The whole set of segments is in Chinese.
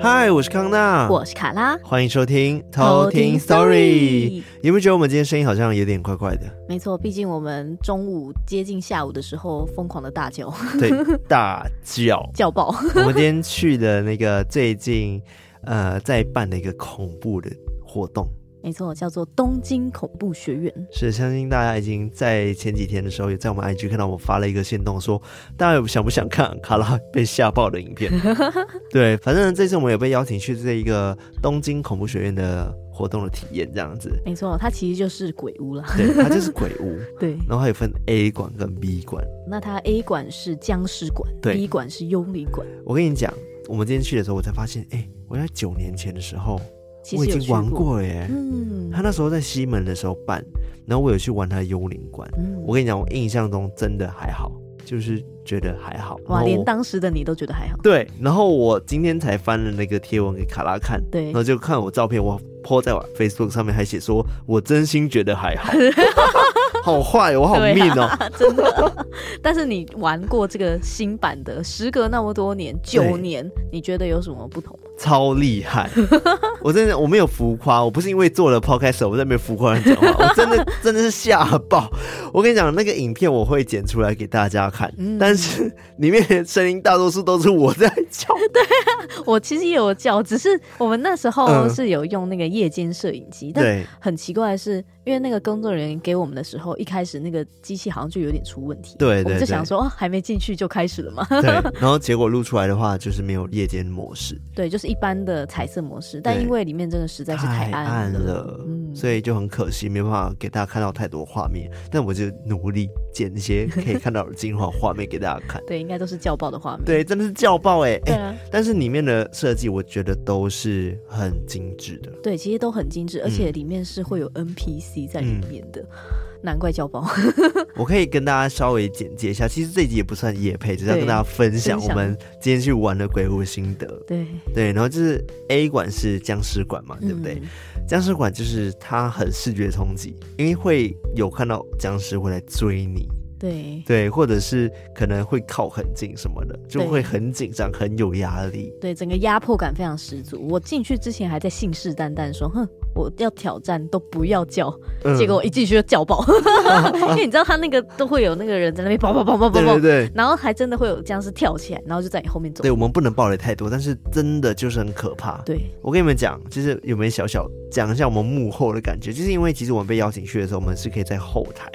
嗨，我是康娜，我是卡拉，欢迎收听偷听 Story。有没有觉得我们今天声音好像有点怪怪的？没错，毕竟我们中午接近下午的时候疯狂的大叫，对，大叫 叫爆。我们今天去的那个最近呃在办的一个恐怖的活动。没错，叫做东京恐怖学院。是，相信大家已经在前几天的时候，也在我们 IG 看到我发了一个线动，说大家有想不想看卡拉被吓爆的影片？对，反正这次我们有被邀请去这一个东京恐怖学院的活动的体验，这样子。没错，它其实就是鬼屋了。对，它就是 鬼屋。对，然后还有分 A 馆跟 B 馆。那它 A 馆是僵尸馆，对，B 馆是幽灵馆。我跟你讲，我们今天去的时候，我才发现，哎、欸，我在九年前的时候。我已经玩过耶，嗯，他那时候在西门的时候办，然后我有去玩他的幽灵馆，嗯，我跟你讲，我印象中真的还好，就是觉得还好，哇，连当时的你都觉得还好，对，然后我今天才翻了那个贴文给卡拉看，对，然后就看我照片，我 po 在我 Facebook 上面还写说，我真心觉得还好。好坏，我好命哦、真的。但是你玩过这个新版的，时隔那么多年，九年，你觉得有什么不同？超厉害！我真的我没有浮夸，我不是因为做了 podcast 我在那边浮夸人讲话，我真的真的是吓爆。我跟你讲，那个影片我会剪出来给大家看，嗯、但是里面的声音大多数都是我在叫。对啊，我其实也有叫，只是我们那时候是有用那个夜间摄影机，嗯、但很奇怪的是。因为那个工作人员给我们的时候，一开始那个机器好像就有点出问题。对，对，对，我们就想说，哦，还没进去就开始了嘛。对，然后结果录出来的话，就是没有夜间模式。对，就是一般的彩色模式，但因为里面真的实在是太暗了，太暗了，嗯，所以就很可惜，没办法给大家看到太多画面。但我就努力剪一些可以看到的精华画面给大家看。对，应该都是叫爆的画面。对，真的是叫爆哎、欸！对啊、欸。但是里面的设计，我觉得都是很精致的。对，其实都很精致，而且里面是会有 NPC 在里面的。嗯难怪叫包！我可以跟大家稍微简介一下，其实这一集也不算夜配，只是要跟大家分享我们今天去玩的鬼屋心得。对对，然后就是 A 馆是僵尸馆嘛，对不对？僵尸馆就是它很视觉冲击，因为会有看到僵尸会来追你。对对，或者是可能会靠很近什么的，就会很紧张，很有压力。对，整个压迫感非常十足。我进去之前还在信誓旦旦说：“哼，我要挑战，都不要叫。嗯”结果我一进去就叫爆，因为你知道他那个都会有那个人在那边跑跑跑跑跑跑，对对对，然后还真的会有僵尸跳起来，然后就在你后面走。对，我们不能爆雷太多，但是真的就是很可怕。对，我跟你们讲，就是有没有小小讲一下我们幕后的感觉？就是因为其实我们被邀请去的时候，我们是可以在后台。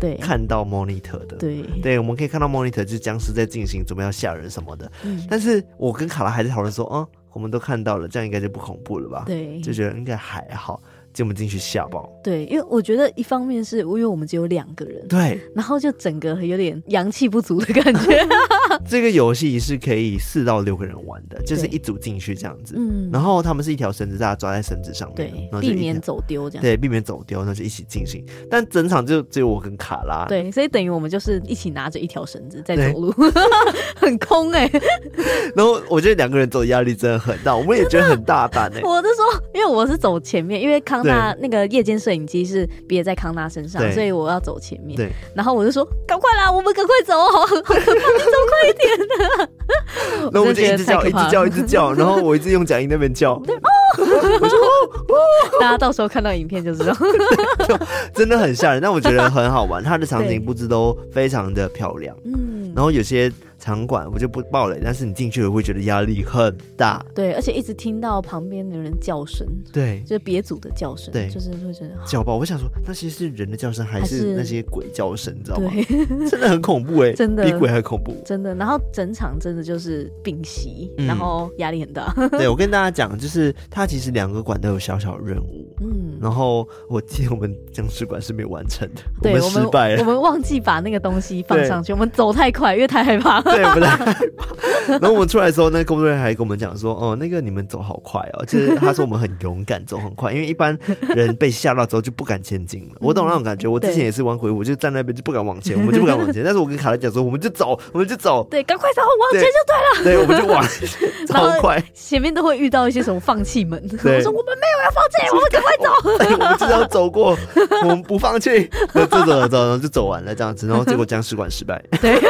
对，看到 monitor 的，对对，我们可以看到 monitor 就是僵尸在进行，准备要吓人什么的。嗯，但是我跟卡拉还在讨论说，哦，我们都看到了，这样应该就不恐怖了吧？对，就觉得应该还好。进不进去吓爆？对，因为我觉得一方面是因为我们只有两个人，对，然后就整个有点阳气不足的感觉。这个游戏是可以四到六个人玩的，就是一组进去这样子，嗯，然后他们是一条绳子，大家抓在绳子上面，对，避免走丢这样，对，避免走丢，那就一起进行。但整场就只有我跟卡拉，对，所以等于我们就是一起拿着一条绳子在走路，很空哎。然后我觉得两个人走压力真的很大，我们也觉得很大胆哎。我就说，因为我是走前面，因为康。纳那个夜间摄影机是别在康纳身上，所以我要走前面。对，然后我就说：“赶快啦，我们赶快走，好可怕，你走快一点的。”然后我们就一直叫，一直叫，一直叫，然后我一直用假音那边叫。对哦，我说哦，大家到时候看到影片就知道，真的很吓人，但我觉得很好玩，它的场景布置都非常的漂亮。嗯，然后有些。场馆我就不爆雷，但是你进去了会觉得压力很大。对，而且一直听到旁边的人叫声，对，就是别组的叫声，对，就是会觉得叫爆。我想说，那些是人的叫声还是那些鬼叫声？你知道吗？真的很恐怖哎，真的比鬼还恐怖，真的。然后整场真的就是屏息，然后压力很大。对，我跟大家讲，就是它其实两个馆都有小小任务，嗯，然后我记得我们僵尸馆是没有完成的，我们失败了，我们忘记把那个东西放上去，我们走太快，因为太害怕。对，不太害怕。然后我们出来的时候，那工作人员还跟我们讲说：“哦，那个你们走好快哦。”就是他说我们很勇敢，走很快，因为一般人被吓到之后就不敢前进了。我懂那种感觉，我之前也是玩鬼屋，我就站那边就不敢往前，我们就不敢往前。但是我跟卡拉讲说：“我们就走，我们就走。”对，赶快走，往前就对了。对，我们就往超快。前面都会遇到一些什么放弃门，我说我们没有要放弃，我们赶快走。我们只要走过，我们不放弃。就走走走，然后就走完了这样子，然后结果僵尸馆失败。对。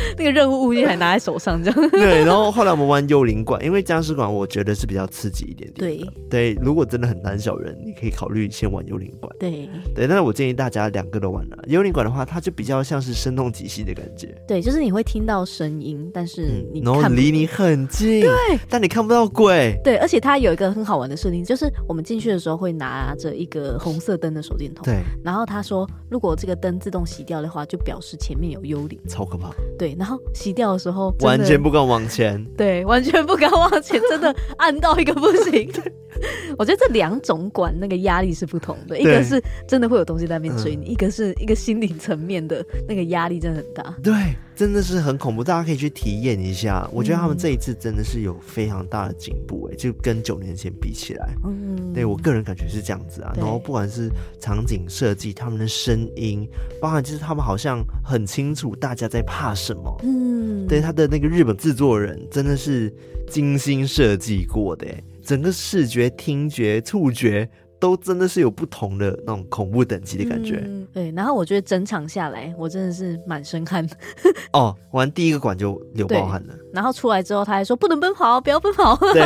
那个任务物件还拿在手上，这样对。然后后来我们玩幽灵馆，因为僵尸馆我觉得是比较刺激一点点。对对，如果真的很胆小人，你可以考虑先玩幽灵馆。对对，但是我建议大家两个都玩了。幽灵馆的话，它就比较像是声东击西的感觉。对，就是你会听到声音，但是你然后离你很近，对，但你看不到鬼。对，而且它有一个很好玩的设定，就是我们进去的时候会拿着一个红色灯的手电筒。对。然后他说，如果这个灯自动熄掉的话，就表示前面有幽灵。超可怕。对，然后洗掉的时候，完全不敢往前。对，完全不敢往前，真的按到一个不行。我觉得这两种管那个压力是不同的，一个是真的会有东西在那边追你，嗯、一个是一个心理层面的那个压力真的很大。对，真的是很恐怖，大家可以去体验一下。我觉得他们这一次真的是有非常大的进步，哎，就跟九年前比起来，嗯，对我个人感觉是这样子啊。然后不管是场景设计、他们的声音，包含就是他们好像很清楚大家在怕什么，嗯，对他的那个日本制作人真的是精心设计过的，哎。整个视觉、听觉、触觉都真的是有不同的那种恐怖等级的感觉。嗯、对，然后我觉得整场下来，我真的是满身汗。哦，玩第一个馆就流爆汗了。然后出来之后，他还说不能奔跑，不要奔跑。对，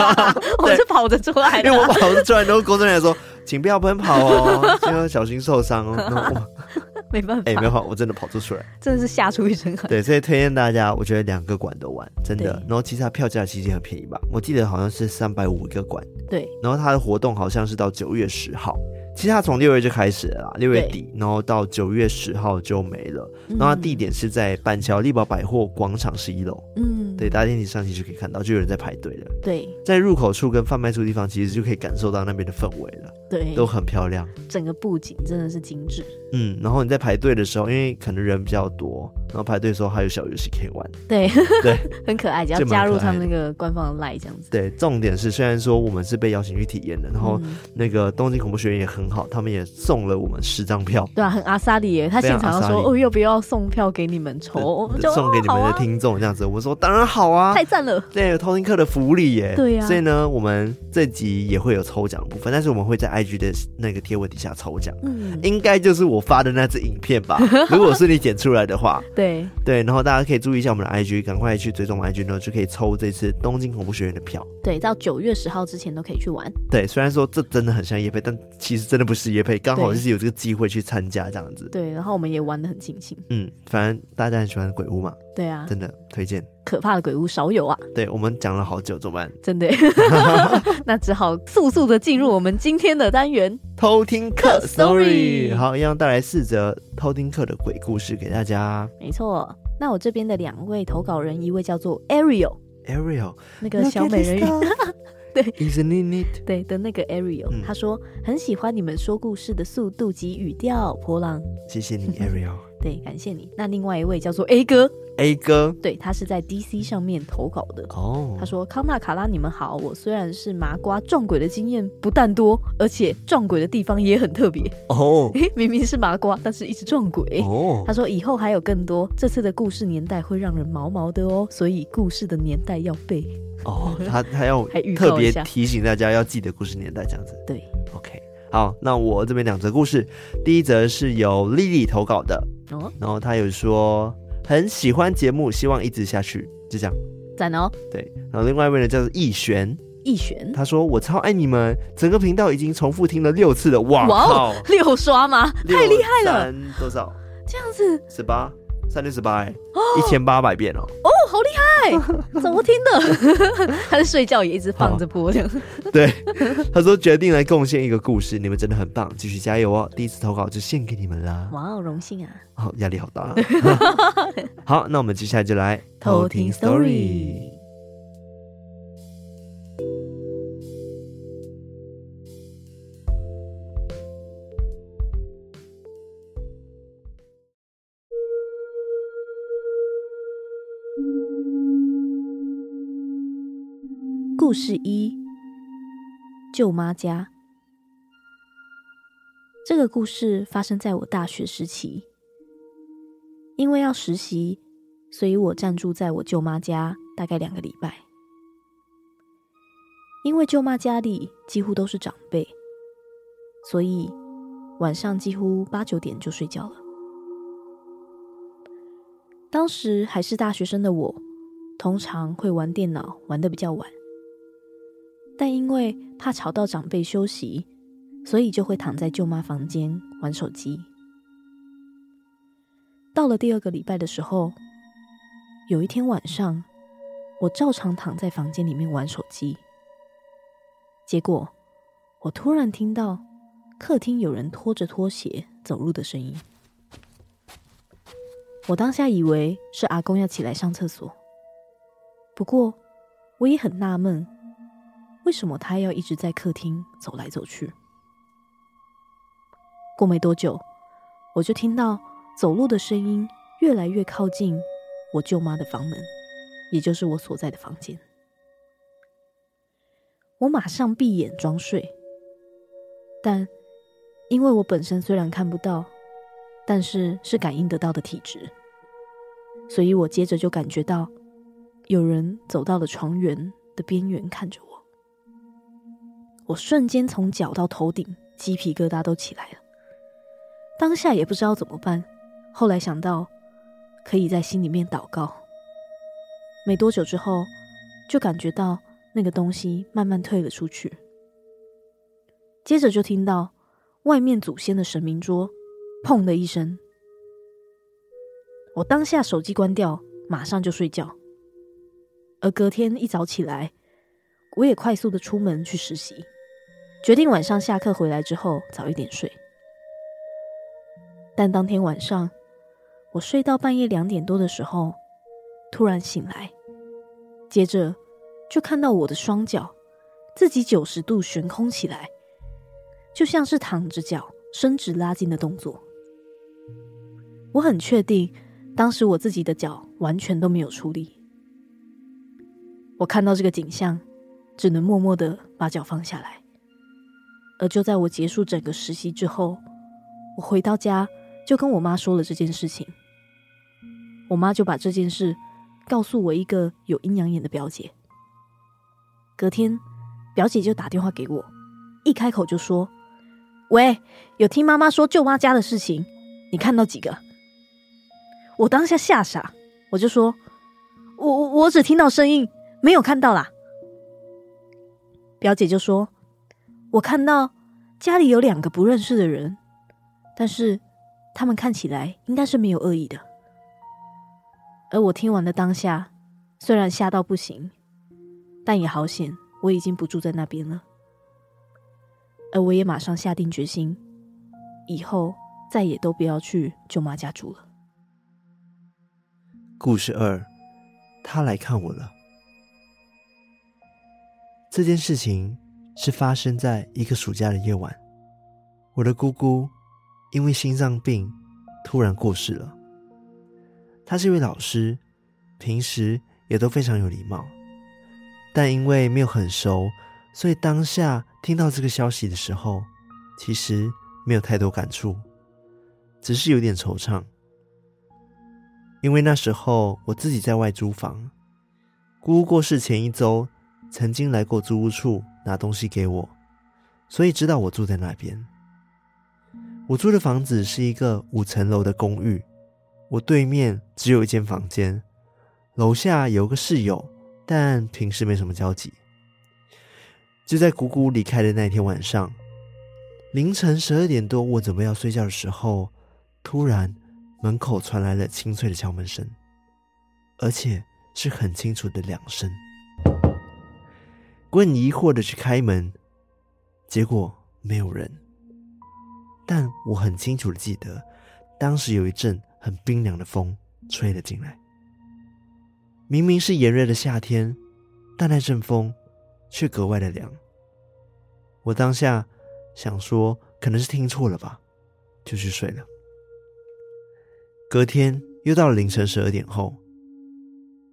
我是跑着出来的。因为我跑着出来，然后工作人员说，请不要奔跑哦，要小心受伤哦。没办法，哎、欸，没办法，我真的跑出出来，真的是吓出一身汗。对，所以推荐大家，我觉得两个馆都玩，真的。然后其实它票价其实很便宜吧，我记得好像是三百五一个馆。对，然后它的活动好像是到九月十号。其实它从六月就开始了啦，六月底，然后到九月十号就没了。然后它地点是在板桥丽宝百货广场十一楼。嗯，对，搭电梯上去就可以看到，就有人在排队了。对，在入口处跟贩卖处地方，其实就可以感受到那边的氛围了。对，都很漂亮，整个布景真的是精致。嗯，然后你在排队的时候，因为可能人比较多，然后排队的时候还有小游戏可以玩。对 对，很可爱，只要加入他们那个官方的 LINE 这样子。对，重点是虽然说我们是被邀请去体验的，然后那个东京恐怖学院也很好，他们也送了我们十张票。对啊，很阿萨里耶，他现场说哦，要不要送票给你们抽？送给你们的听众这样子。我说当然好啊，太赞了。对，有偷听课的福利耶。对呀。所以呢，我们这集也会有抽奖的部分，但是我们会在 IG 的那个贴文底下抽奖。嗯，应该就是我发的那支影片吧？如果是你剪出来的话，对对。然后大家可以注意一下我们的 IG，赶快去追踪 IG 呢，就可以抽这次东京恐怖学院的票。对，到九月十号之前都可以去玩。对，虽然说这真的很像叶配，但其实真的不是叶配，刚好就是有这个机会去参加这样子。对，然后我们也玩的很尽兴。嗯，反正大家很喜欢鬼屋嘛。对啊，真的推荐。可怕的鬼屋少有啊。对，我们讲了好久，怎么办？真的，那只好速速的进入我们今天的单元——偷听课 story。好，一样带来四则偷听课的鬼故事给大家。没错，那我这边的两位投稿人，一位叫做 Ariel，Ariel，那个小美人鱼。对，Isn't it？对的那个 Ariel，、嗯、他说很喜欢你们说故事的速度及语调，波浪。谢谢你，Ariel。对，感谢你。那另外一位叫做 A 哥，A 哥，对，他是在 DC 上面投稿的。哦，oh. 他说康纳卡拉，你们好。我虽然是麻瓜，撞鬼的经验不但多，而且撞鬼的地方也很特别。哦，诶，明明是麻瓜，但是一直撞鬼。哦，oh. 他说以后还有更多，这次的故事年代会让人毛毛的哦，所以故事的年代要背。哦，他他要 特别提醒大家要记得故事年代这样子。对，OK。好，那我这边两则故事，第一则是由莉莉投稿的，哦，然后他有说很喜欢节目，希望一直下去，就这样，赞哦。对，然后另外一位呢叫做易璇，易璇，他说我超爱你们，整个频道已经重复听了六次了，哇，哇六刷吗？太厉害了，多少？这样子，十八。三六十八，一千八百遍哦！哦，好厉害，怎么听的？他在睡觉也一直放着播这样。对，他说决定来贡献一个故事，你们真的很棒，继续加油哦！第一次投稿就献给你们啦！哇，哦荣幸啊！好，压力好大。好，那我们接下来就来偷听 story。故事一：舅妈家。这个故事发生在我大学时期，因为要实习，所以我暂住在我舅妈家大概两个礼拜。因为舅妈家里几乎都是长辈，所以晚上几乎八九点就睡觉了。当时还是大学生的我，通常会玩电脑玩得比较晚，但因为怕吵到长辈休息，所以就会躺在舅妈房间玩手机。到了第二个礼拜的时候，有一天晚上，我照常躺在房间里面玩手机。结果，我突然听到客厅有人拖着拖鞋走路的声音。我当下以为是阿公要起来上厕所，不过我也很纳闷，为什么他要一直在客厅走来走去？过没多久，我就听到走路的声音越来越靠近我舅妈的房门，也就是我所在的房间。我马上闭眼装睡，但因为我本身虽然看不到，但是是感应得到的体质，所以我接着就感觉到有人走到了床缘的边缘看着我。我瞬间从脚到头顶鸡皮疙瘩都起来了，当下也不知道怎么办。后来想到可以在心里面祷告，没多久之后就感觉到。那个东西慢慢退了出去，接着就听到外面祖先的神明桌“砰”的一声。我当下手机关掉，马上就睡觉。而隔天一早起来，我也快速的出门去实习，决定晚上下课回来之后早一点睡。但当天晚上，我睡到半夜两点多的时候，突然醒来，接着。就看到我的双脚自己九十度悬空起来，就像是躺着脚伸直拉筋的动作。我很确定，当时我自己的脚完全都没有出力。我看到这个景象，只能默默的把脚放下来。而就在我结束整个实习之后，我回到家就跟我妈说了这件事情。我妈就把这件事告诉我一个有阴阳眼的表姐。隔天，表姐就打电话给我，一开口就说：“喂，有听妈妈说舅妈家的事情，你看到几个？”我当下吓傻，我就说：“我我我只听到声音，没有看到啦。”表姐就说：“我看到家里有两个不认识的人，但是他们看起来应该是没有恶意的。”而我听完的当下，虽然吓到不行。但也好险，我已经不住在那边了，而我也马上下定决心，以后再也都不要去舅妈家住了。故事二，他来看我了。这件事情是发生在一个暑假的夜晚，我的姑姑因为心脏病突然过世了。她是一位老师，平时也都非常有礼貌。但因为没有很熟，所以当下听到这个消息的时候，其实没有太多感触，只是有点惆怅。因为那时候我自己在外租房，姑姑过世前一周曾经来过租屋处拿东西给我，所以知道我住在那边。我租的房子是一个五层楼的公寓，我对面只有一间房间，楼下有个室友。但平时没什么交集。就在姑姑离开的那天晚上，凌晨十二点多，我准备要睡觉的时候，突然门口传来了清脆的敲门声，而且是很清楚的两声。我很疑惑的去开门，结果没有人。但我很清楚的记得，当时有一阵很冰凉的风吹了进来。明明是炎热的夏天，但那阵风却格外的凉。我当下想说，可能是听错了吧，就去睡了。隔天又到了凌晨十二点后，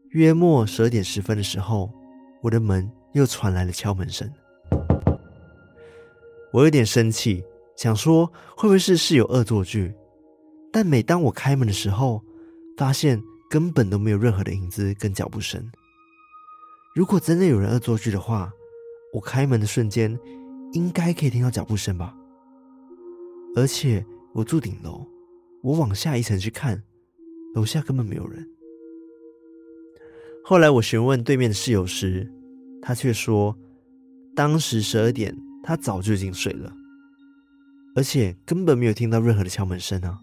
约莫十二点十分的时候，我的门又传来了敲门声。我有点生气，想说会不会是室友恶作剧？但每当我开门的时候，发现根本都没有任何的影子跟脚步声。如果真的有人恶作剧的话，我开门的瞬间应该可以听到脚步声吧？而且我住顶楼，我往下一层去看，楼下根本没有人。后来我询问对面的室友时，他却说，当时十二点，他早就已经睡了，而且根本没有听到任何的敲门声啊。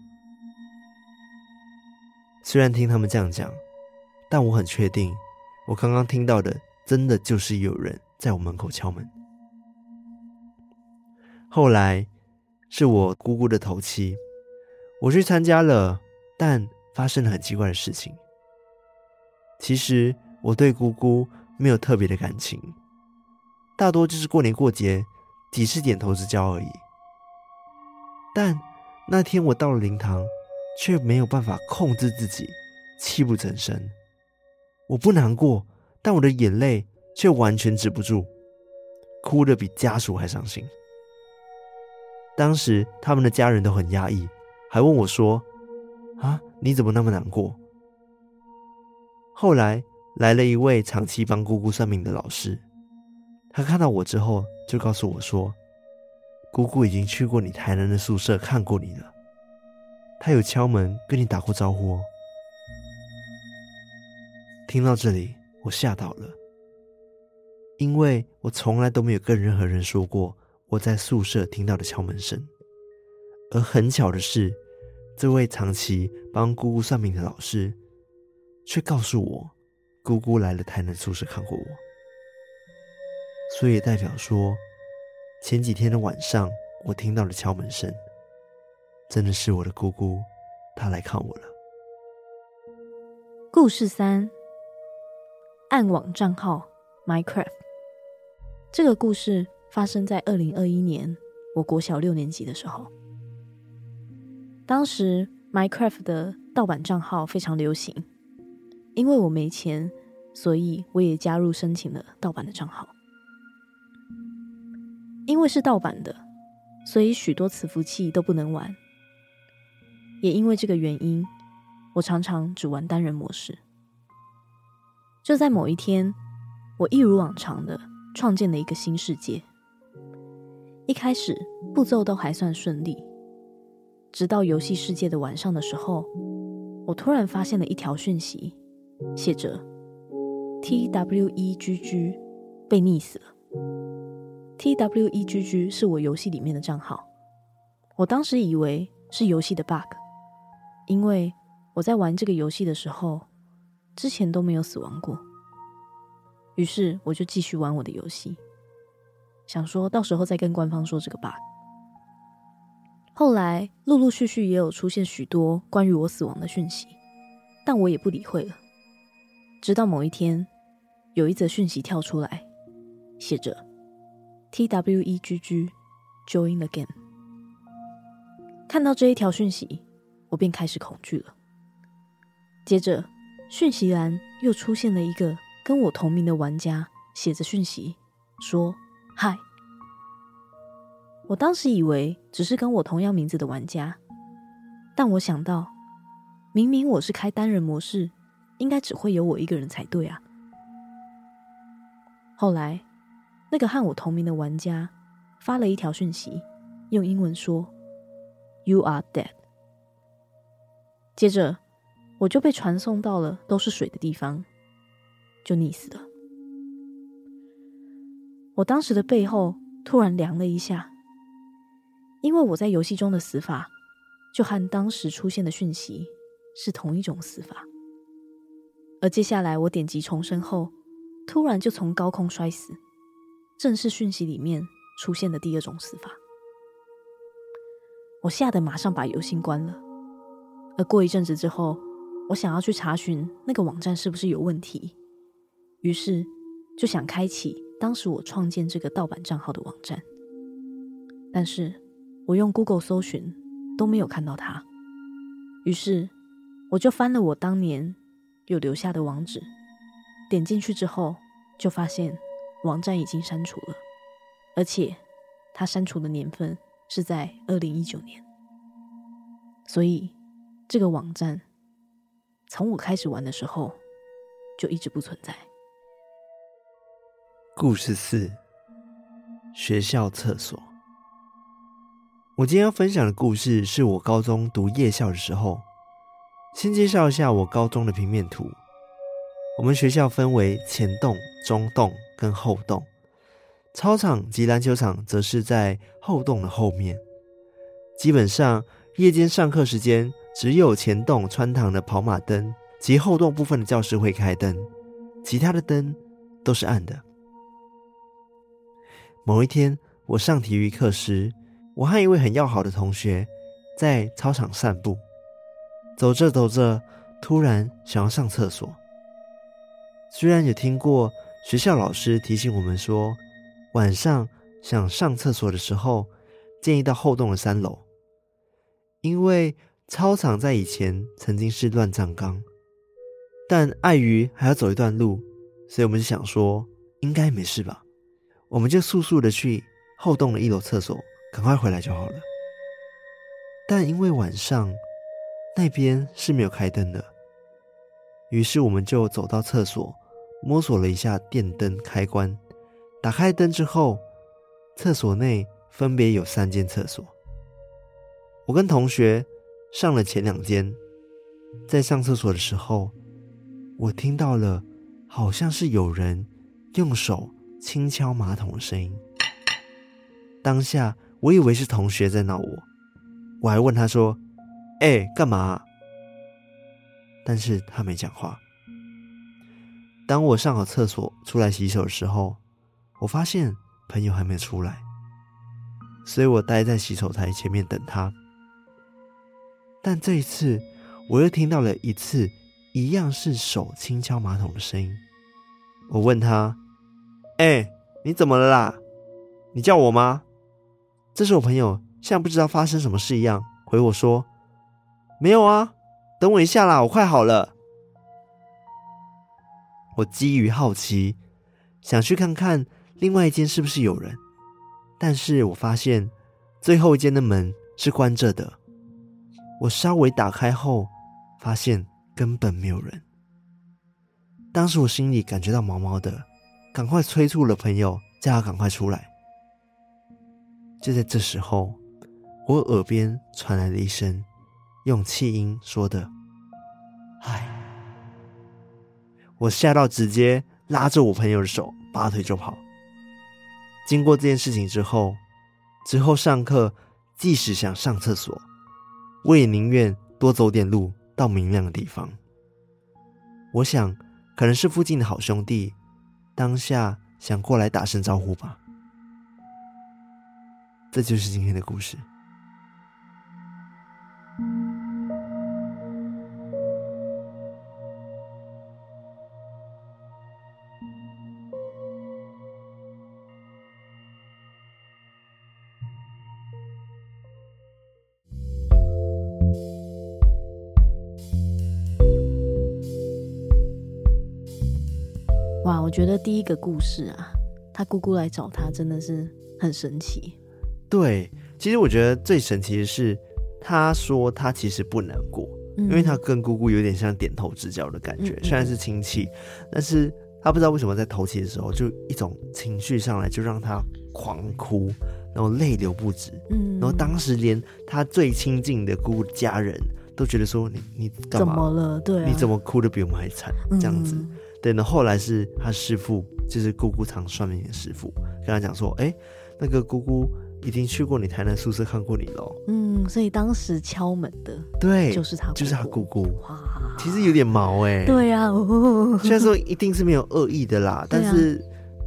虽然听他们这样讲，但我很确定，我刚刚听到的真的就是有人在我门口敲门。后来是我姑姑的头七，我去参加了，但发生了很奇怪的事情。其实我对姑姑没有特别的感情，大多就是过年过节几次点头之交而已。但那天我到了灵堂，却没有办法控制自己，泣不成声。我不难过，但我的眼泪却完全止不住，哭得比家属还伤心。当时他们的家人都很压抑，还问我说：“啊，你怎么那么难过？”后来来了一位长期帮姑姑算命的老师，他看到我之后就告诉我说：“姑姑已经去过你台南的宿舍看过你了，他有敲门跟你打过招呼哦。”听到这里，我吓到了，因为我从来都没有跟任何人说过我在宿舍听到的敲门声，而很巧的是，这位长期帮姑姑算命的老师。却告诉我，姑姑来了台南宿舍看过我，所以代表说，前几天的晚上我听到了敲门声，真的是我的姑姑，她来看我了。故事三：暗网账号 Minecraft。这个故事发生在二零二一年，我国小六年级的时候。当时 Minecraft 的盗版账号非常流行。因为我没钱，所以我也加入申请了盗版的账号。因为是盗版的，所以许多磁浮器都不能玩。也因为这个原因，我常常只玩单人模式。就在某一天，我一如往常的创建了一个新世界。一开始步骤都还算顺利，直到游戏世界的晚上的时候，我突然发现了一条讯息。写着 “T W E G G” 被溺死了。T W E G G 是我游戏里面的账号，我当时以为是游戏的 bug，因为我在玩这个游戏的时候，之前都没有死亡过。于是我就继续玩我的游戏，想说到时候再跟官方说这个 bug。后来陆陆续续也有出现许多关于我死亡的讯息，但我也不理会了。直到某一天，有一则讯息跳出来，写着 “T W E G G Join the game”。看到这一条讯息，我便开始恐惧了。接着，讯息栏又出现了一个跟我同名的玩家，写着讯息说：“嗨。”我当时以为只是跟我同样名字的玩家，但我想到，明明我是开单人模式。应该只会有我一个人才对啊！后来，那个和我同名的玩家发了一条讯息，用英文说 “You are dead”。接着，我就被传送到了都是水的地方，就溺死了。我当时的背后突然凉了一下，因为我在游戏中的死法就和当时出现的讯息是同一种死法。而接下来，我点击重生后，突然就从高空摔死，正是讯息里面出现的第二种死法。我吓得马上把游戏关了。而过一阵子之后，我想要去查询那个网站是不是有问题，于是就想开启当时我创建这个盗版账号的网站，但是我用 Google 搜寻都没有看到它，于是我就翻了我当年。有留下的网址，点进去之后，就发现网站已经删除了，而且他删除的年份是在二零一九年，所以这个网站从我开始玩的时候就一直不存在。故事四：学校厕所。我今天要分享的故事是我高中读夜校的时候。先介绍一下我高中的平面图。我们学校分为前栋、中栋跟后栋，操场及篮球场则是在后栋的后面。基本上，夜间上课时间，只有前栋穿堂的跑马灯及后栋部分的教室会开灯，其他的灯都是暗的。某一天，我上体育课时，我和一位很要好的同学在操场散步。走着走着，突然想要上厕所。虽然有听过学校老师提醒我们说，晚上想上厕所的时候，建议到后栋的三楼，因为操场在以前曾经是乱葬岗。但碍于还要走一段路，所以我们就想说，应该没事吧？我们就速速的去后栋的一楼厕所，赶快回来就好了。但因为晚上。那边是没有开灯的，于是我们就走到厕所，摸索了一下电灯开关，打开灯之后，厕所内分别有三间厕所。我跟同学上了前两间，在上厕所的时候，我听到了好像是有人用手轻敲马桶的声音。当下我以为是同学在闹我，我还问他说。哎、干嘛？但是他没讲话。当我上好厕所出来洗手的时候，我发现朋友还没出来，所以我待在洗手台前面等他。但这一次，我又听到了一次一样是手轻敲马桶的声音。我问他：“哎、你怎么了啦？你叫我吗？”这时我朋友像不知道发生什么事一样回我说。没有啊，等我一下啦，我快好了。我基于好奇，想去看看另外一间是不是有人，但是我发现最后一间的门是关着的。我稍微打开后，发现根本没有人。当时我心里感觉到毛毛的，赶快催促了朋友，叫他赶快出来。就在这时候，我耳边传来了一声。用气音说的：“嗨！”我吓到，直接拉着我朋友的手，拔腿就跑。经过这件事情之后，之后上课，即使想上厕所，我也宁愿多走点路到明亮的地方。我想，可能是附近的好兄弟，当下想过来打声招呼吧。这就是今天的故事。觉得第一个故事啊，他姑姑来找他真的是很神奇。对，其实我觉得最神奇的是，他说他其实不难过，嗯、因为他跟姑姑有点像点头之交的感觉，嗯、虽然是亲戚，但是他不知道为什么在头七的时候，就一种情绪上来，就让他狂哭，然后泪流不止。嗯，然后当时连他最亲近的姑姑的家人都觉得说：“你你干嘛？怎么了？对、啊，你怎么哭的比我们还惨？这样子。嗯”对，那后来是他师父，就是姑姑常算命的师父，跟他讲说：“哎，那个姑姑已经去过你台南宿舍看过你了。”嗯，所以当时敲门的，对，就是他，就是他姑姑。哇，其实有点毛哎。对呀、啊，哦、虽然说一定是没有恶意的啦，啊、但是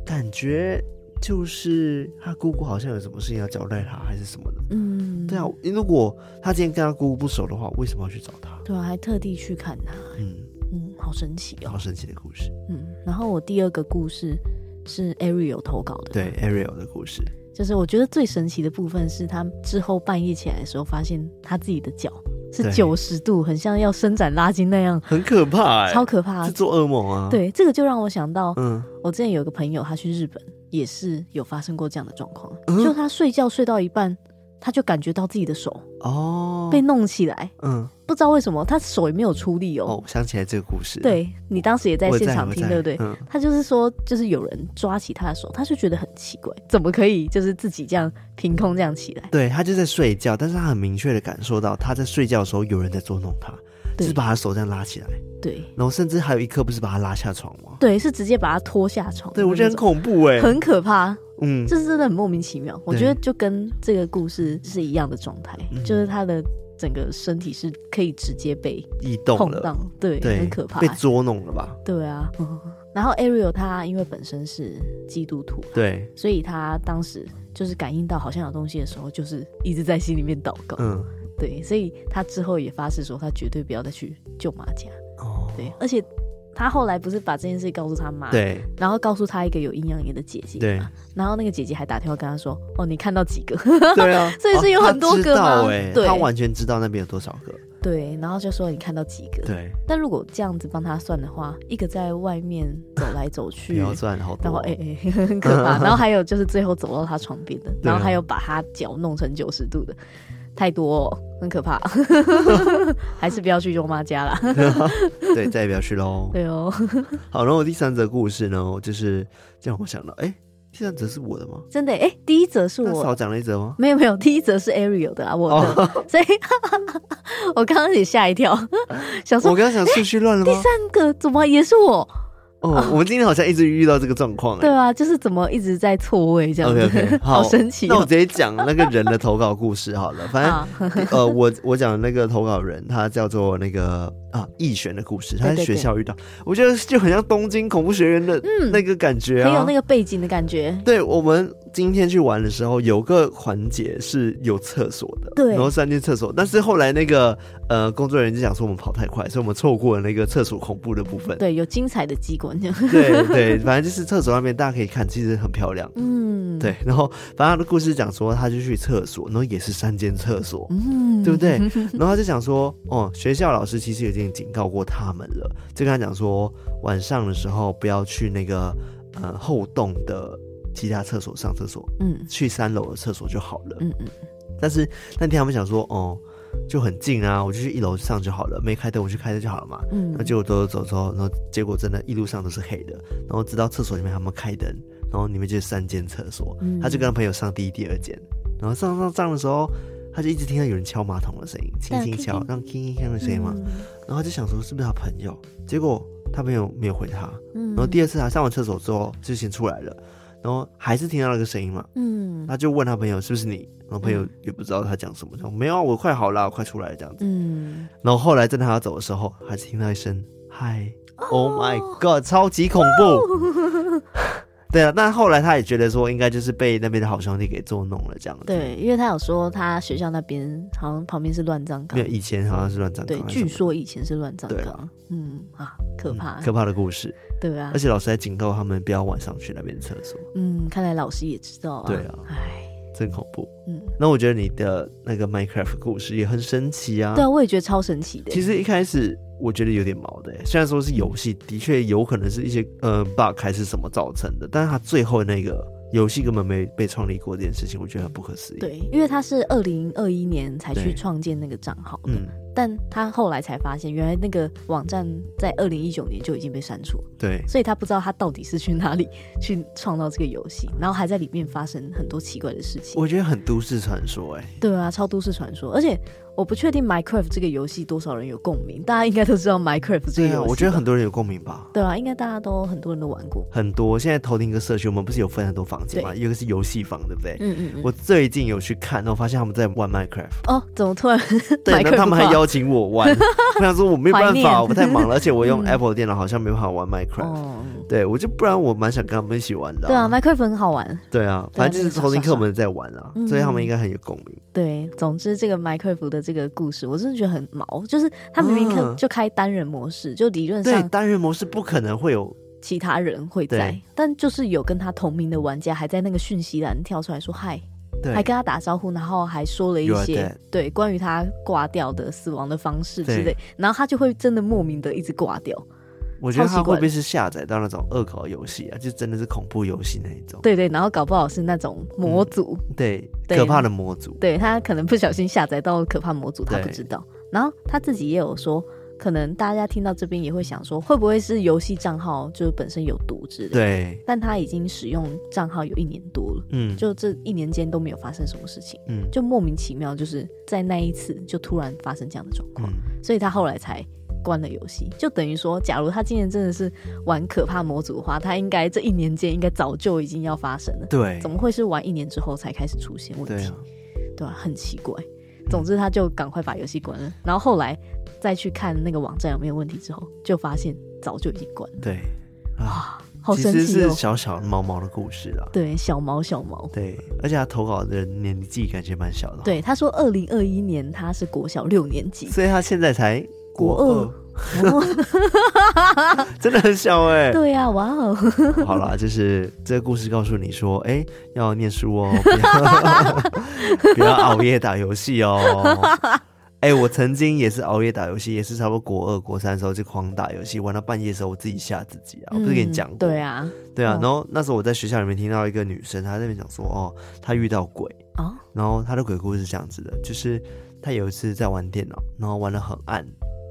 感觉就是他姑姑好像有什么事情要交代他，还是什么的。嗯，对啊，如果他今天跟他姑姑不熟的话，为什么要去找他？对啊，还特地去看他。嗯。嗯，好神奇哦！好神奇的故事。嗯，然后我第二个故事是 Ariel 投稿的。对，Ariel 的故事，就是我觉得最神奇的部分是他之后半夜起来的时候，发现他自己的脚是九十度，很像要伸展拉筋那样，很可怕、欸，超可怕，是做噩梦啊。对，这个就让我想到，嗯，我之前有个朋友，他去日本也是有发生过这样的状况，嗯、就他睡觉睡到一半。他就感觉到自己的手哦被弄起来，嗯，不知道为什么他手也没有出力哦。哦，想起来这个故事，对，你当时也在现场听，对不对？嗯，他就是说，就是有人抓起他的手，他就觉得很奇怪，怎么可以就是自己这样凭空这样起来？对，他就在睡觉，但是他很明确的感受到他在睡觉的时候有人在捉弄他，就是把他手这样拉起来，对，然后甚至还有一刻不是把他拉下床吗？对，是直接把他拖下床。对，我觉得很恐怖哎，很可怕。嗯，这是真的很莫名其妙。我觉得就跟这个故事是一样的状态，就是他的整个身体是可以直接被移动了，对，很可怕，被捉弄了吧？对啊。然后 Ariel 他因为本身是基督徒，对，所以他当时就是感应到好像有东西的时候，就是一直在心里面祷告。嗯，对，所以他之后也发誓说，他绝对不要再去救马甲。哦，对，而且。他后来不是把这件事告诉他妈，对，然后告诉他一个有阴阳眼的姐姐，对，然后那个姐姐还打电话跟他说：“哦，你看到几个？” 对啊，所以是有很多个吗？哎，他完全知道那边有多少个。对，然后就说你看到几个？对，但如果这样子帮他算的话，一个在外面走来走去，然后哎哎，很可怕。然后还有就是最后走到他床边的，然后还有把他脚弄成九十度的。太多、哦，很可怕，还是不要去舅妈家了。对，再也不要去喽。对哦。好，然后第三则故事呢，就是这样，我想到，哎、欸，第三则是我的吗？真的，哎、欸，第一则是我少讲了一则吗？没有没有，第一则是 Ariel 的啊，我的。哦、所以，我刚刚也吓一跳，想说，我刚刚想顺序乱了吗？第三个怎么也是我？哦，我们今天好像一直遇到这个状况，对啊，就是怎么一直在错位这样子，okay, okay, 好神奇。那我直接讲那个人的投稿故事好了，反正 呃，我我讲那个投稿人，他叫做那个啊，易璇的故事，他在学校遇到，我觉得就很像东京恐怖学院的那个感觉啊，很有那个背景的感觉。对，我们今天去玩的时候，有个环节是有厕所的，对，然后三间厕所，但是后来那个呃工作人员就讲说我们跑太快，所以我们错过了那个厕所恐怖的部分。对，有精彩的机关这样。对。对，反正就是厕所那边，大家可以看，其实很漂亮。嗯，对。然后，反正他的故事讲说，他就去厕所，然后也是三间厕所，嗯，对不对？然后他就讲说，哦，学校老师其实已经警告过他们了，就跟他讲说，晚上的时候不要去那个呃后洞的其他厕所上厕所，嗯，去三楼的厕所就好了。嗯嗯。但是那天他们想说，哦。就很近啊，我就去一楼上就好了，没开灯我去开灯就好了嘛。嗯，那结果走走走走，然后结果真的，一路上都是黑的。然后直到厕所里面他们开灯，然后里面就是三间厕所。嗯，他就跟他朋友上第一、第二间，然后上上上的时候，他就一直听到有人敲马桶的声音，轻轻敲，让轻轻敲的声音嘛。然后他就想说是不是他朋友？结果他朋友没有回他。嗯，然后第二次他上完厕所之后就先出来了。然后还是听到那个声音嘛，嗯，他就问他朋友是不是你，然后朋友也不知道他讲什么，说没有啊，我快好了，我快出来这样子，嗯，然后后来在他要走的时候，还是听到一声嗨，Oh my God，超级恐怖。对啊，但后来他也觉得说，应该就是被那边的好兄弟给捉弄了这样子。对，因为他有说他学校那边好像旁边是乱葬岗。没有，以前好像是乱葬岗。对，据说以前是乱葬岗。嗯啊，可怕，可怕的故事。对啊，而且老师还警告他们不要晚上去那边厕所。嗯，看来老师也知道啊。对啊，哎，真恐怖。嗯，那我觉得你的那个 Minecraft 故事也很神奇啊。对啊，我也觉得超神奇的。其实一开始。我觉得有点毛的，虽然说是游戏，的确有可能是一些呃 bug 还是什么造成的，但是他最后那个游戏根本没被创立过这件事情，我觉得很不可思议。对，因为他是二零二一年才去创建那个账号的。嗯。但他后来才发现，原来那个网站在二零一九年就已经被删除。对，所以他不知道他到底是去哪里 去创造这个游戏，然后还在里面发生很多奇怪的事情。我觉得很都市传说，哎。对啊，超都市传说，而且我不确定 Minecraft 这个游戏多少人有共鸣，大家应该都知道 Minecraft 这个游戏。啊我觉得很多人有共鸣吧。对啊，应该大家都很多人都玩过。很多，现在头听一个社区，我们不是有分很多房间吗？一个是游戏房，对不对？嗯，嗯嗯。我最近有去看，然后发现他们在玩 Minecraft。哦，怎么突然？对，那 他们还邀请我玩。我想说我没有办法，我太忙了，而且我用 Apple 电脑好像没办法玩 Minecraft。对，我就不然我蛮想跟他们一起玩的。对啊，Minecraft 很好玩。对啊，反正就是头听课们在玩啊，所以他们应该很有共鸣。对，总之这个 Minecraft 的这个故事，我真的觉得很毛，就是他明明可就开单人模式，就理论上对单人模式不可能会有其他人会在，但就是有跟他同名的玩家还在那个讯息栏跳出来说嗨。还跟他打招呼，然后还说了一些对关于他挂掉的死亡的方式之类，然后他就会真的莫名的一直挂掉。我觉得他会不会是下载到那种恶搞游戏啊？就真的是恐怖游戏那一种？对对，然后搞不好是那种模组，嗯、对，对，可怕的模组。对，他可能不小心下载到可怕模组，他不知道。然后他自己也有说。可能大家听到这边也会想说，会不会是游戏账号就本身有毒之类的？对。但他已经使用账号有一年多了，嗯，就这一年间都没有发生什么事情，嗯，就莫名其妙，就是在那一次就突然发生这样的状况，嗯，所以他后来才关了游戏。就等于说，假如他今年真的是玩可怕模组的话，他应该这一年间应该早就已经要发生了，对，怎么会是玩一年之后才开始出现问题？对啊，对啊，很奇怪。总之，他就赶快把游戏关了，然后后来再去看那个网站有没有问题之后，就发现早就已经关了。对，啊，好神奇哦！其实是小小毛毛的故事啊。对，小毛小毛。对，而且他投稿的年纪感觉蛮小的。对，他说二零二一年他是国小六年级，所以他现在才国二。真的很小哎、欸。对呀、啊，哇哦。好了，就是这个故事告诉你说，哎、欸，要念书哦，不要，不要熬夜打游戏哦。哎、欸，我曾经也是熬夜打游戏，也是差不多国二、国三的时候就狂打游戏，玩到半夜的时候我自己吓自己啊。我不是跟你讲过？对啊，对啊。然后那时候我在学校里面听到一个女生，她在那边讲说，哦，她遇到鬼哦。然后她的鬼故事是这样子的，就是她有一次在玩电脑，然后玩的很暗。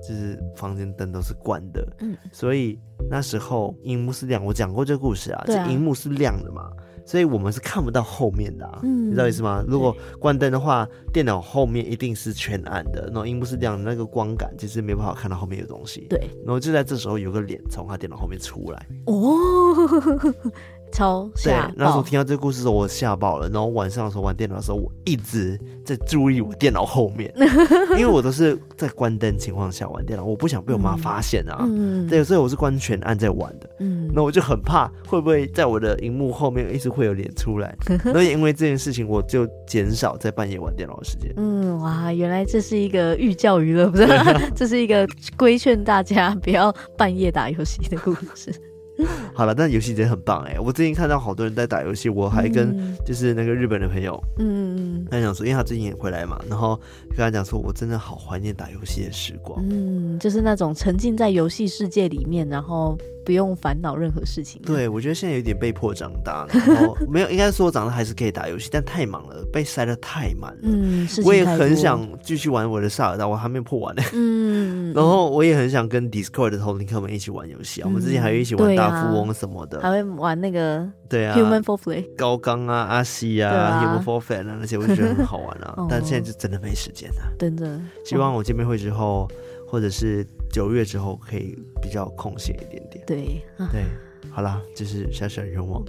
就是房间灯都是关的，嗯，所以那时候荧幕是亮。我讲过这个故事啊，这荧幕是亮的嘛，所以我们是看不到后面的，啊，嗯，你知道意思吗？如果关灯的话，电脑后面一定是全暗的，然后荧幕是亮的，那个光感其实没办法看到后面有东西，对。然后就在这时候，有个脸从他电脑后面出来，哦。超吓！对，那时候听到这个故事的时候，我吓爆了。然后晚上的时候玩电脑的时候，我一直在注意我电脑后面，因为我都是在关灯情况下玩电脑，我不想被我妈发现啊。嗯，对，所以我是关全暗在玩的。嗯，那我就很怕会不会在我的荧幕后面一直会有脸出来。所以因为这件事情，我就减少在半夜玩电脑的时间。嗯，哇，原来这是一个寓教于乐，不是？这是一个规劝大家不要半夜打游戏的故事。好了，但游戏真的很棒哎！我最近看到好多人在打游戏，我还跟就是那个日本的朋友，嗯，他讲说，因为他最近也回来嘛，然后跟他讲说，我真的好怀念打游戏的时光，嗯，就是那种沉浸在游戏世界里面，然后。不用烦恼任何事情。对，我觉得现在有点被迫长大，然后没有，应该说我长大还是可以打游戏，但太忙了，被塞得太满了。嗯，我也很想继续玩我的萨尔达，我还没破完呢。嗯，然后我也很想跟 Discord 的同龄客们一起玩游戏啊。我们之前还有一起玩大富翁什么的，还会玩那个对啊，Human for Play，高刚啊，阿西啊，Human for Flat 啊那些，我就觉得很好玩啊。但现在就真的没时间了。真的，希望我见面会之后，或者是。九月之后可以比较空闲一点点。对，对，好啦，就是小小愿望，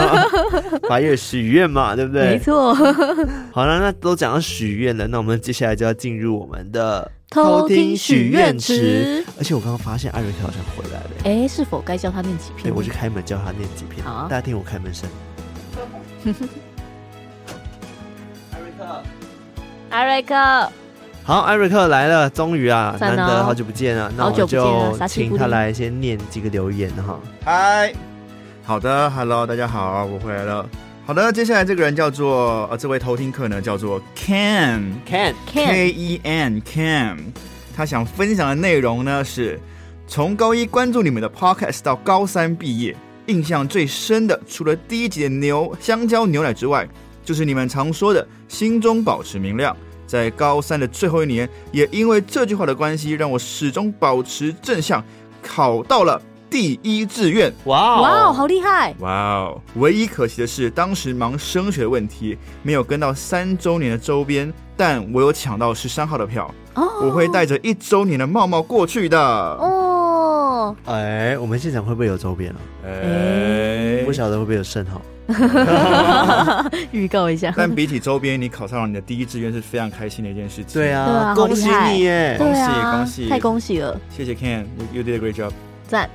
八月许愿嘛，对不对？没错。好了，那都讲到许愿了，那我们接下来就要进入我们的偷听许愿池。而且我刚刚发现艾瑞克好像回来了，哎，是否该教他念几篇？对，我去开门教他念几篇。好，大家听我开门声。艾瑞克，艾瑞克。好，艾瑞克来了，终于啊，难得好久不见了，那我就请他来先念几个留言哈。嗨，好的，Hello，大家好，我回来了。好的，接下来这个人叫做呃，这位偷听客呢叫做 Ken，Ken，K E N，Ken，他想分享的内容呢是从高一关注你们的 Podcast 到高三毕业，印象最深的除了第一集的牛香蕉牛奶之外，就是你们常说的心中保持明亮。在高三的最后一年，也因为这句话的关系，让我始终保持正向，考到了第一志愿。哇哇，好厉害！哇哦，唯一可惜的是，当时忙升学的问题，没有跟到三周年的周边，但我有抢到十三号的票。哦，我会带着一周年的帽帽过去的。哦，哎，我们现场会不会有周边啊？哎，不晓得会不会有圣号。预告一下，但比起周边，你考上了你的第一志愿是非常开心的一件事情。对啊，恭喜你耶！恭喜恭喜，太恭喜了！谢谢 Ken，you did a great job。赞。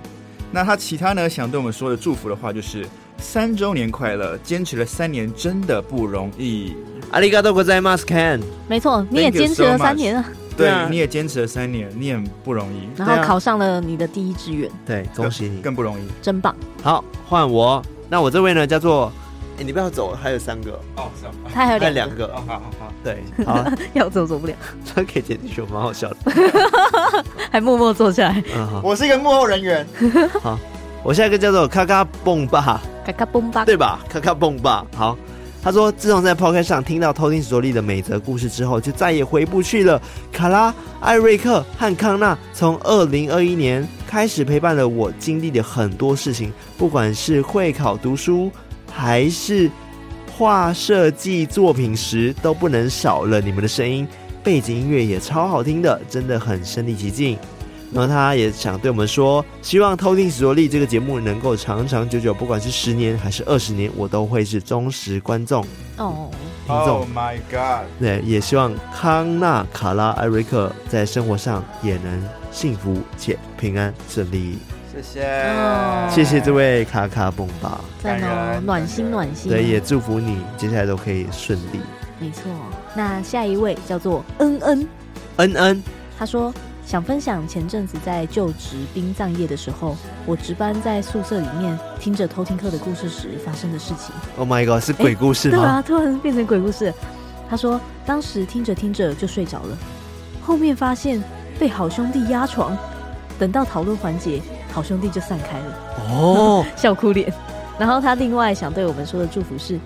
那他其他呢？想对我们说的祝福的话，就是三周年快乐！坚持了三年真的不容易。ありがとうございます，Ken。没错，你也坚持了三年啊。对，你也坚持了三年，你也不容易。然后考上了你的第一志愿，对，恭喜你，更不容易，真棒。好，换我。那我这位呢，叫做 哎，你不要走，还有三个。哦，是啊，他还有两个，哦，好好好，对，好，要走走不了，这可以剪进去，蛮好笑的，还默默坐下来。嗯，好，我是一个幕后人员。好，我下一个叫做咔咔蹦吧，咔咔蹦吧，对吧？咔咔蹦吧，好。他说：“自从在 Podcast 上听到偷听史多利的每则故事之后，就再也回不去了。卡拉、艾瑞克和康纳从二零二一年开始陪伴了我，经历了很多事情，不管是会考读书，还是画设计作品时，都不能少了你们的声音。背景音乐也超好听的，真的很身临其境。”然后他也想对我们说，希望偷听史多利这个节目能够长长久久，不管是十年还是二十年，我都会是忠实观众哦，听众。Oh my god！对，也希望康纳、卡拉、艾瑞克在生活上也能幸福且平安顺利。谢谢，谢谢这位卡卡蹦吧，赞哦，暖心暖心。对，也祝福你接下来都可以顺利。没错，那下一位叫做恩恩，恩恩，他说。想分享前阵子在就职殡葬业的时候，我值班在宿舍里面听着偷听课的故事时发生的事情。Oh my god，是鬼故事吗？对啊，突然变成鬼故事。他说，当时听着听着就睡着了，后面发现被好兄弟压床，等到讨论环节，好兄弟就散开了。哦，笑哭脸。然后他另外想对我们说的祝福是：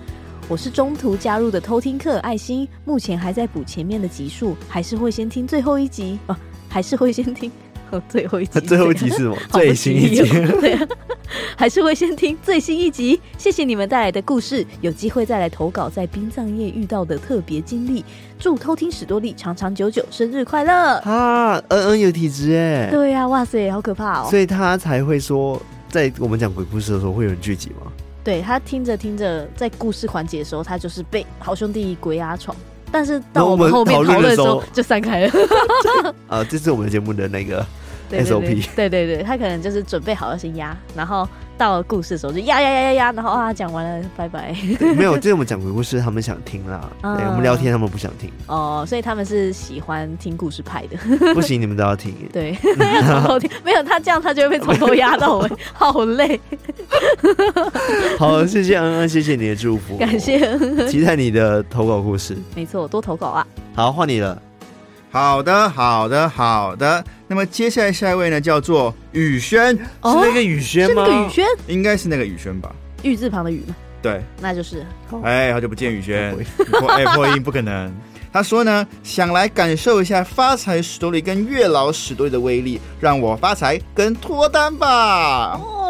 我是中途加入的偷听课爱心，目前还在补前面的集数，还是会先听最后一集啊。还是会先听 最后一集，最后一集是什么？最新一集。对啊，还是会先听最新一集。谢谢你们带来的故事，有机会再来投稿在殡葬业遇到的特别经历。祝偷听史多利长长久久，生日快乐！啊，恩恩有体质哎，对呀、啊，哇塞，好可怕哦！所以他才会说，在我们讲鬼故事的时候会有人聚集吗？对，他听着听着，在故事环节的时候，他就是被好兄弟鬼压床。但是到我们后面讨论的时候就散开了。啊，这是我们的节目的那个 SOP。对对对，他可能就是准备好了先压，然后到了故事的时候就压压压压压，然后啊讲完了，拜拜。没有，就是我们讲鬼故事，他们想听啦。对，我们聊天，他们不想听。哦，所以他们是喜欢听故事派的。不行，你们都要听。对，要从头听。没有他这样，他就会被从头压到尾，好累。好，谢谢恩恩，谢谢你的祝福，感谢恩恩，期待你的投稿故事。没错，多投稿啊！好，换你了。好的，好的，好的。那么接下来下一位呢，叫做宇轩，哦、是那个宇轩吗？是那个宇轩，应该是那个宇轩吧？玉字旁的宇，对，那就是。哎，好久不见，宇轩，破哎破音不可能。他说呢，想来感受一下发财史多利跟月老史多利的威力，让我发财跟脱单吧。哦。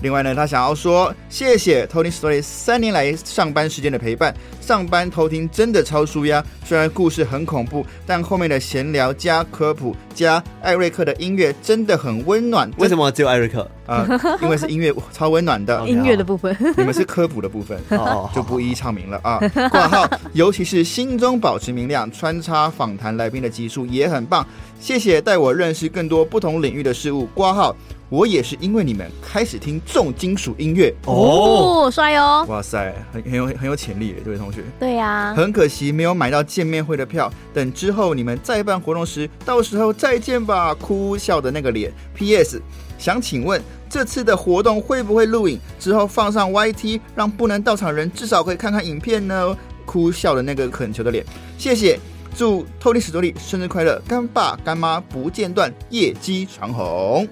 另外呢，他想要说，谢谢偷听史多利三年来上班时间的陪伴，上班偷听真的超舒压。虽然故事很恐怖，但后面的闲聊加科普加艾瑞克的音乐真的很温暖。为什么只有艾瑞克？啊、呃，因为是音乐超温暖的 音乐的部分，你们是科普的部分，就不一一唱名了啊。挂号，尤其是心中保持明亮，穿插访谈来宾的集数也很棒。谢谢带我认识更多不同领域的事物。挂号，我也是因为你们开始听重金属音乐哦，帅哦！哇塞，很很有很有潜力耶，这位同学。对呀、啊，很可惜没有买到见面会的票，等之后你们再办活动时，到时候再见吧。哭笑的那个脸。P.S. 想请问这次的活动会不会录影？之后放上 YT，让不能到场人至少可以看看影片呢？哭笑的那个恳求的脸，谢谢。祝偷听史多利生日快乐，干爸干妈不间断，业绩长虹。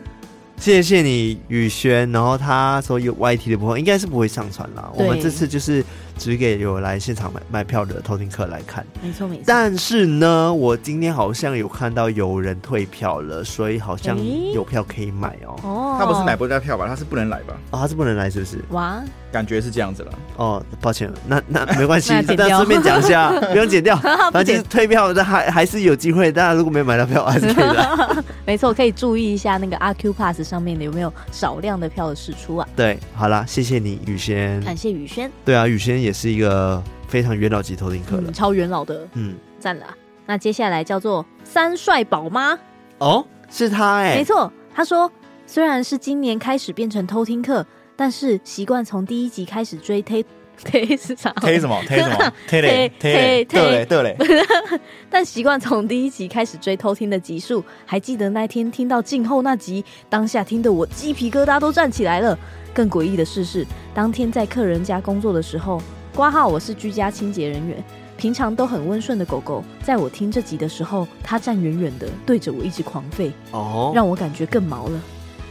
谢谢你宇轩，然后他说有 YT 的部分应该是不会上传了。我们这次就是。只给有来现场买卖票的偷听客来看，没错没错。但是呢，我今天好像有看到有人退票了，所以好像有票可以买哦。哦，他不是买不到票吧？他是不能来吧？哦，他是不能来，是不是？哇，感觉是这样子了。哦，抱歉，那那没关系，那顺便讲一下，不用剪掉。反正退票的还还是有机会，大家如果没有买到票，还是可以的。没错，可以注意一下那个阿 Q Pass 上面的有没有少量的票的释出啊？对，好啦，谢谢你宇轩，感谢宇轩。对啊，宇轩也。也是一个非常元老级偷听客了，嗯，超元老的，嗯，赞了。那接下来叫做三帅宝妈哦，是他哎，没错。他说，虽然是今年开始变成偷听客，但是习惯从第一集开始追推推是啥？推什么？推什么？推嘞推对嘞对嘞。但习惯从第一集开始追偷听的集数，还记得那天听到静候那集，当下听得我鸡皮疙瘩都站起来了。更诡异的事是，当天在客人家工作的时候，挂号我是居家清洁人员，平常都很温顺的狗狗，在我听这集的时候，它站远远的对着我一直狂吠，哦，让我感觉更毛了。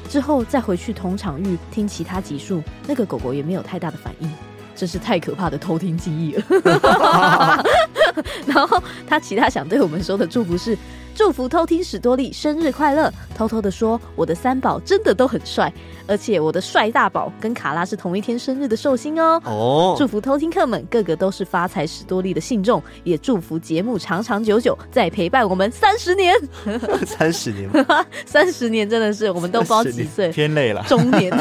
之后再回去同场域听其他集数，那个狗狗也没有太大的反应。真是太可怕的偷听记忆了。然后他其他想对我们说的祝福是：祝福偷听史多利生日快乐。偷偷的说，我的三宝真的都很帅，而且我的帅大宝跟卡拉是同一天生日的寿星哦。哦，祝福偷听客们个个都是发财史多利的信众，也祝福节目长长久久，再陪伴我们三十年。三十年，三十年真的是我们都不知道几岁，偏累了，中年。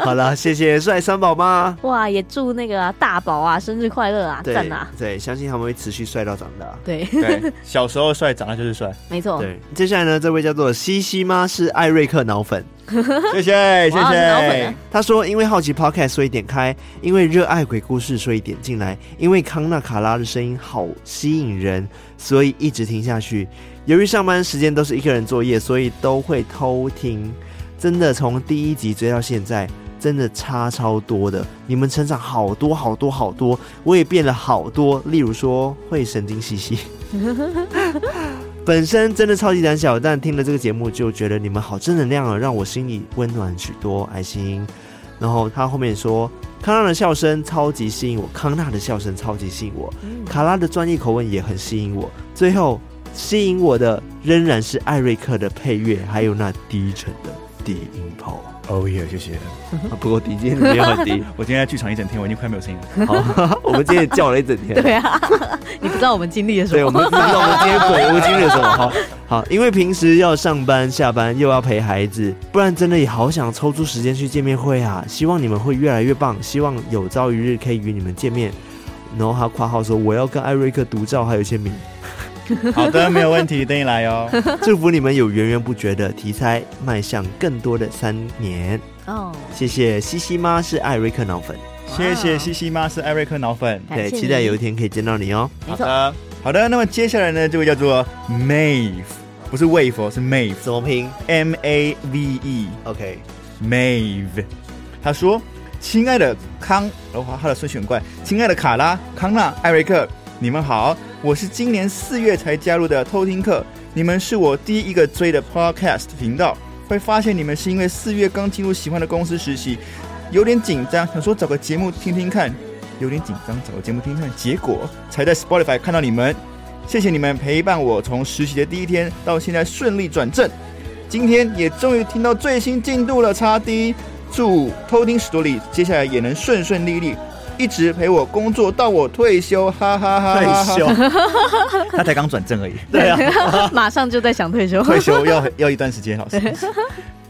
好了，谢谢帅三宝妈。哇，也祝那个、啊、大宝啊生日快乐啊，赞啊！对，相信他们会持续帅到长大。对对，小时候帅，长大 就是帅，没错。对，接下来呢，这位叫做西西妈是艾瑞克脑粉，谢谢谢谢。他说，因为好奇 Podcast 所以点开，因为热爱鬼故事所以点进来，因为康纳卡拉的声音好吸引人，所以一直听下去。由于上班时间都是一个人作业，所以都会偷听。真的从第一集追到现在。真的差超多的，你们成长好多好多好多，我也变了好多。例如说会神经兮兮，本身真的超级胆小，但听了这个节目就觉得你们好正能量啊，让我心里温暖许多，爱心。然后他后面说，康纳的笑声超级吸引我，康纳的笑声超级吸引我，卡拉的专业口吻也很吸引我。最后吸引我的仍然是艾瑞克的配乐，还有那低沉的低音炮。哦耶，谢谢。不过低今天没有很低，我今天在剧场一整天，我已经快没有声音了。好，我们今天也叫了一整天。对啊，你不知道我们经历了什么？对，我们不知道我们今天鬼屋经历了什么。好，好，因为平时要上班、下班，又要陪孩子，不然真的也好想抽出时间去见面会啊！希望你们会越来越棒，希望有朝一日可以与你们见面。然后他括号说：“我要跟艾瑞克独照，还有签名。” 好的，没有问题，等你来哦。祝福你们有源源不绝的题材，迈向更多的三年。哦，谢谢西西妈是艾瑞克脑粉，谢谢西西妈是艾瑞克脑粉。对，期待有一天可以见到你哦。好的，好的。那么接下来呢，这位叫做 Mave，不是 Wave，是 Mave，怎么拼？M A V E，OK，Mave。他说：“亲爱的康，哦，他的顺序很怪。亲爱的卡拉、康纳、艾瑞克，你们好。”我是今年四月才加入的偷听客，你们是我第一个追的 podcast 频道。会发现你们是因为四月刚进入喜欢的公司实习，有点紧张，想说找个节目听听看，有点紧张，找个节目听听看，结果才在 Spotify 看到你们。谢谢你们陪伴我从实习的第一天到现在顺利转正，今天也终于听到最新进度了。差 D，祝偷听史多利接下来也能顺顺利利。一直陪我工作到我退休，哈哈哈，哈！退休，他才刚转正而已。对啊，马上就在想退休。退休要要一段时间，老师。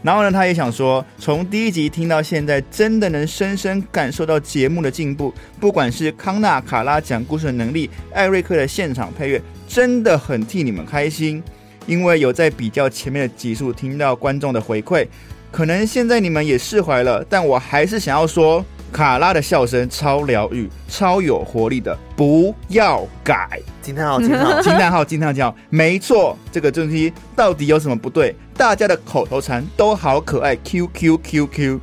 然后呢，他也想说，从第一集听到现在，真的能深深感受到节目的进步。不管是康纳、卡拉讲故事的能力，艾瑞克的现场配乐，真的很替你们开心。因为有在比较前面的集数听到观众的回馈，可能现在你们也释怀了，但我还是想要说。卡拉的笑声超疗愈、超有活力的，不要改！惊叹号！惊叹号！惊叹号！惊叹号！没错，这个正题到底有什么不对？大家的口头禅都好可爱，Q Q Q Q。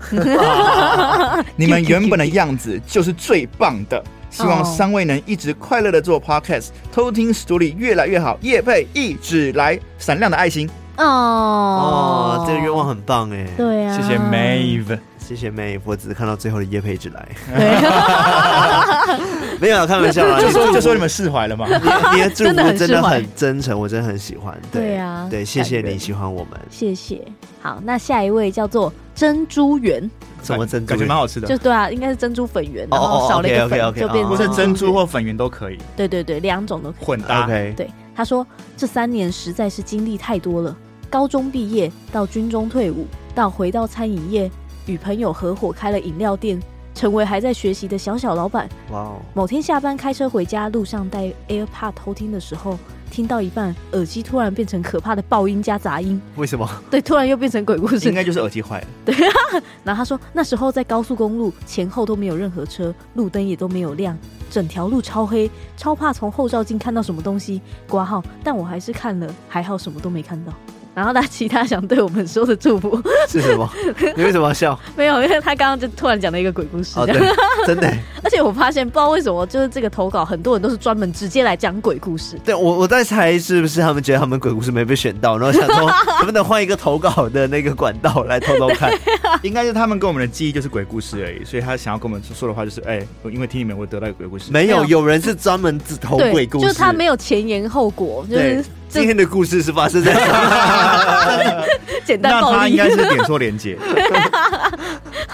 你们原本的样子就是最棒的，希望三位能一直快乐的做 Podcast，偷听 Story 越来越好，业配一直来，闪亮的爱心。哦哦，这个愿望很棒哎！对啊，谢谢 Mave。谢谢妹，我只是看到最后的业配纸来，没有开玩笑啦，就说就说你们释怀了吗？你的祝福真的很真诚，我真的很喜欢。对啊，对，谢谢你喜欢我们，谢谢。好，那下一位叫做珍珠圆，什么珍珠？感觉蛮好吃的，就对啊，应该是珍珠粉圆，然后少了一个粉就变成珍珠或粉圆都可以。对对对，两种都混搭。对，他说这三年实在是经历太多了，高中毕业到军中退伍，到回到餐饮业。与朋友合伙开了饮料店，成为还在学习的小小老板。哇哦！某天下班开车回家，路上带 AirPod 偷听的时候，听到一半，耳机突然变成可怕的爆音加杂音。为什么？对，突然又变成鬼故事。应该就是耳机坏了。对啊，然后他说那时候在高速公路前后都没有任何车，路灯也都没有亮，整条路超黑，超怕从后照镜看到什么东西。挂号，但我还是看了，还好什么都没看到。然后他其他想对我们说的祝福是什么？你为什么要笑？没有，因为他刚刚就突然讲了一个鬼故事。真的。而且我发现，不知道为什么，就是这个投稿，很多人都是专门直接来讲鬼故事。对，我我在猜是不是他们觉得他们鬼故事没被选到，然后想说能不能换一个投稿的那个管道来偷偷看？应该是他们跟我们的记忆就是鬼故事而已，所以他想要跟我们说的话就是：哎，因为听你们我得到一个鬼故事。没有，有人是专门只投鬼故事，就是他没有前言后果，就是。今天的故事是发生在 简单暴力，那他应该是点错连结。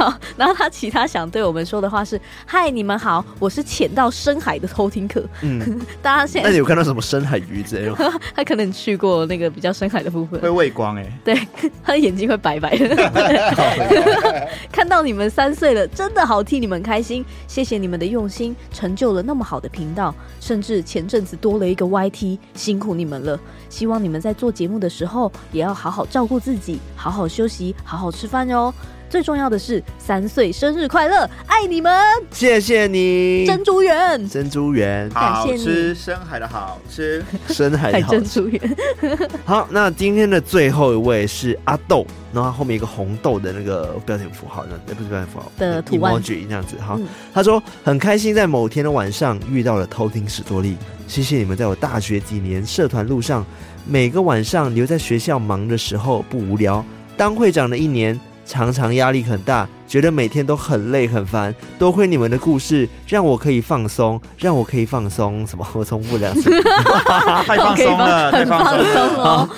好，然后他其他想对我们说的话是：嗨，你们好，我是潜到深海的偷听客。嗯，大家现在那你有看到什么深海鱼之类的？他可能去过那个比较深海的部分，会畏光哎、欸。对，他的眼睛会白白的。看到你们三岁了，真的好替你们开心。谢谢你们的用心，成就了那么好的频道，甚至前阵子多了一个 YT，辛苦你们了。希望你们在做节目的时候，也要好好照顾自己，好好休息，好好吃饭哟。最重要的是，三岁生日快乐，爱你们！谢谢你，珍珠圆，珍珠圆，好吃，深海的好吃，深海的好珍珠圆。好，那今天的最后一位是阿豆，然后后面一个红豆的那个标点符号，那不是标点符号的图案这样子。好，嗯、他说很开心在某天的晚上遇到了偷听史多利，谢谢你们在我大学几年社团路上，每个晚上留在学校忙的时候不无聊，当会长的一年。常常压力很大，觉得每天都很累很烦。多亏你们的故事，让我可以放松，让我可以放松。什么？我从不了，太放松了，太放松了。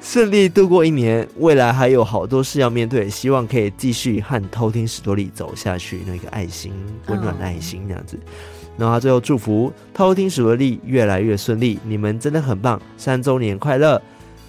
顺利度过一年，未来还有好多事要面对，希望可以继续和偷听史多利走下去。那个爱心，温暖的爱心，这样子。然后他最后祝福偷听史多利越来越顺利，你们真的很棒，三周年快乐！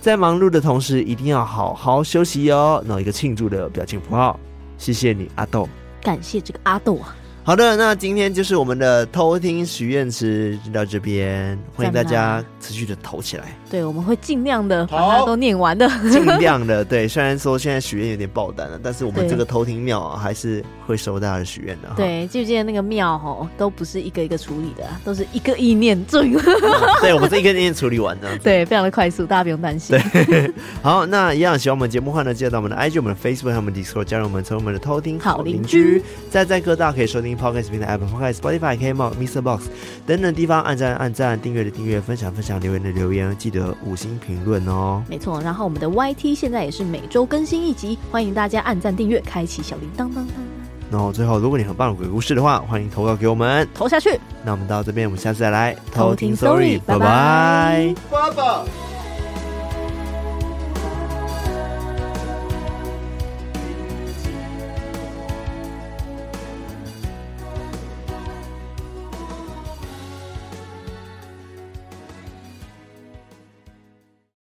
在忙碌的同时，一定要好好休息哦。弄一个庆祝的表情符号，谢谢你，阿豆。感谢这个阿豆啊。好的，那今天就是我们的偷听许愿池就到这边，欢迎大家持续的投起来。对，我们会尽量的把它都念完的，尽量的。对，虽然说现在许愿有点爆单了，但是我们这个偷听庙啊，还是会收大家的许愿的。对，记不记得那个庙哦，都不是一个一个处理的，都是一个意念做。对，我们是一个意念处理完的。对，非常的快速，大家不用担心。对，好，那一样喜欢我们节目的话呢，记得到我们的 IG、我们的 Facebook 和我们 Discord 加入我们，成为我们的偷听好邻居。在在各大可以收听。Podcast 平台 Apple Podcast、Spotify、KKBOX、Mr. Box 等等地方按赞、按赞、订阅的订阅、分享、分享、留言的留言，记得五星评论哦。没错，然后我们的 YT 现在也是每周更新一集，欢迎大家按赞、订阅、开启小铃铛铛铛。然后最后，如果你很棒的鬼故事的话，欢迎投稿给我们，投下去。那我们到这边，我们下次再来偷听 Story，拜拜，爸爸。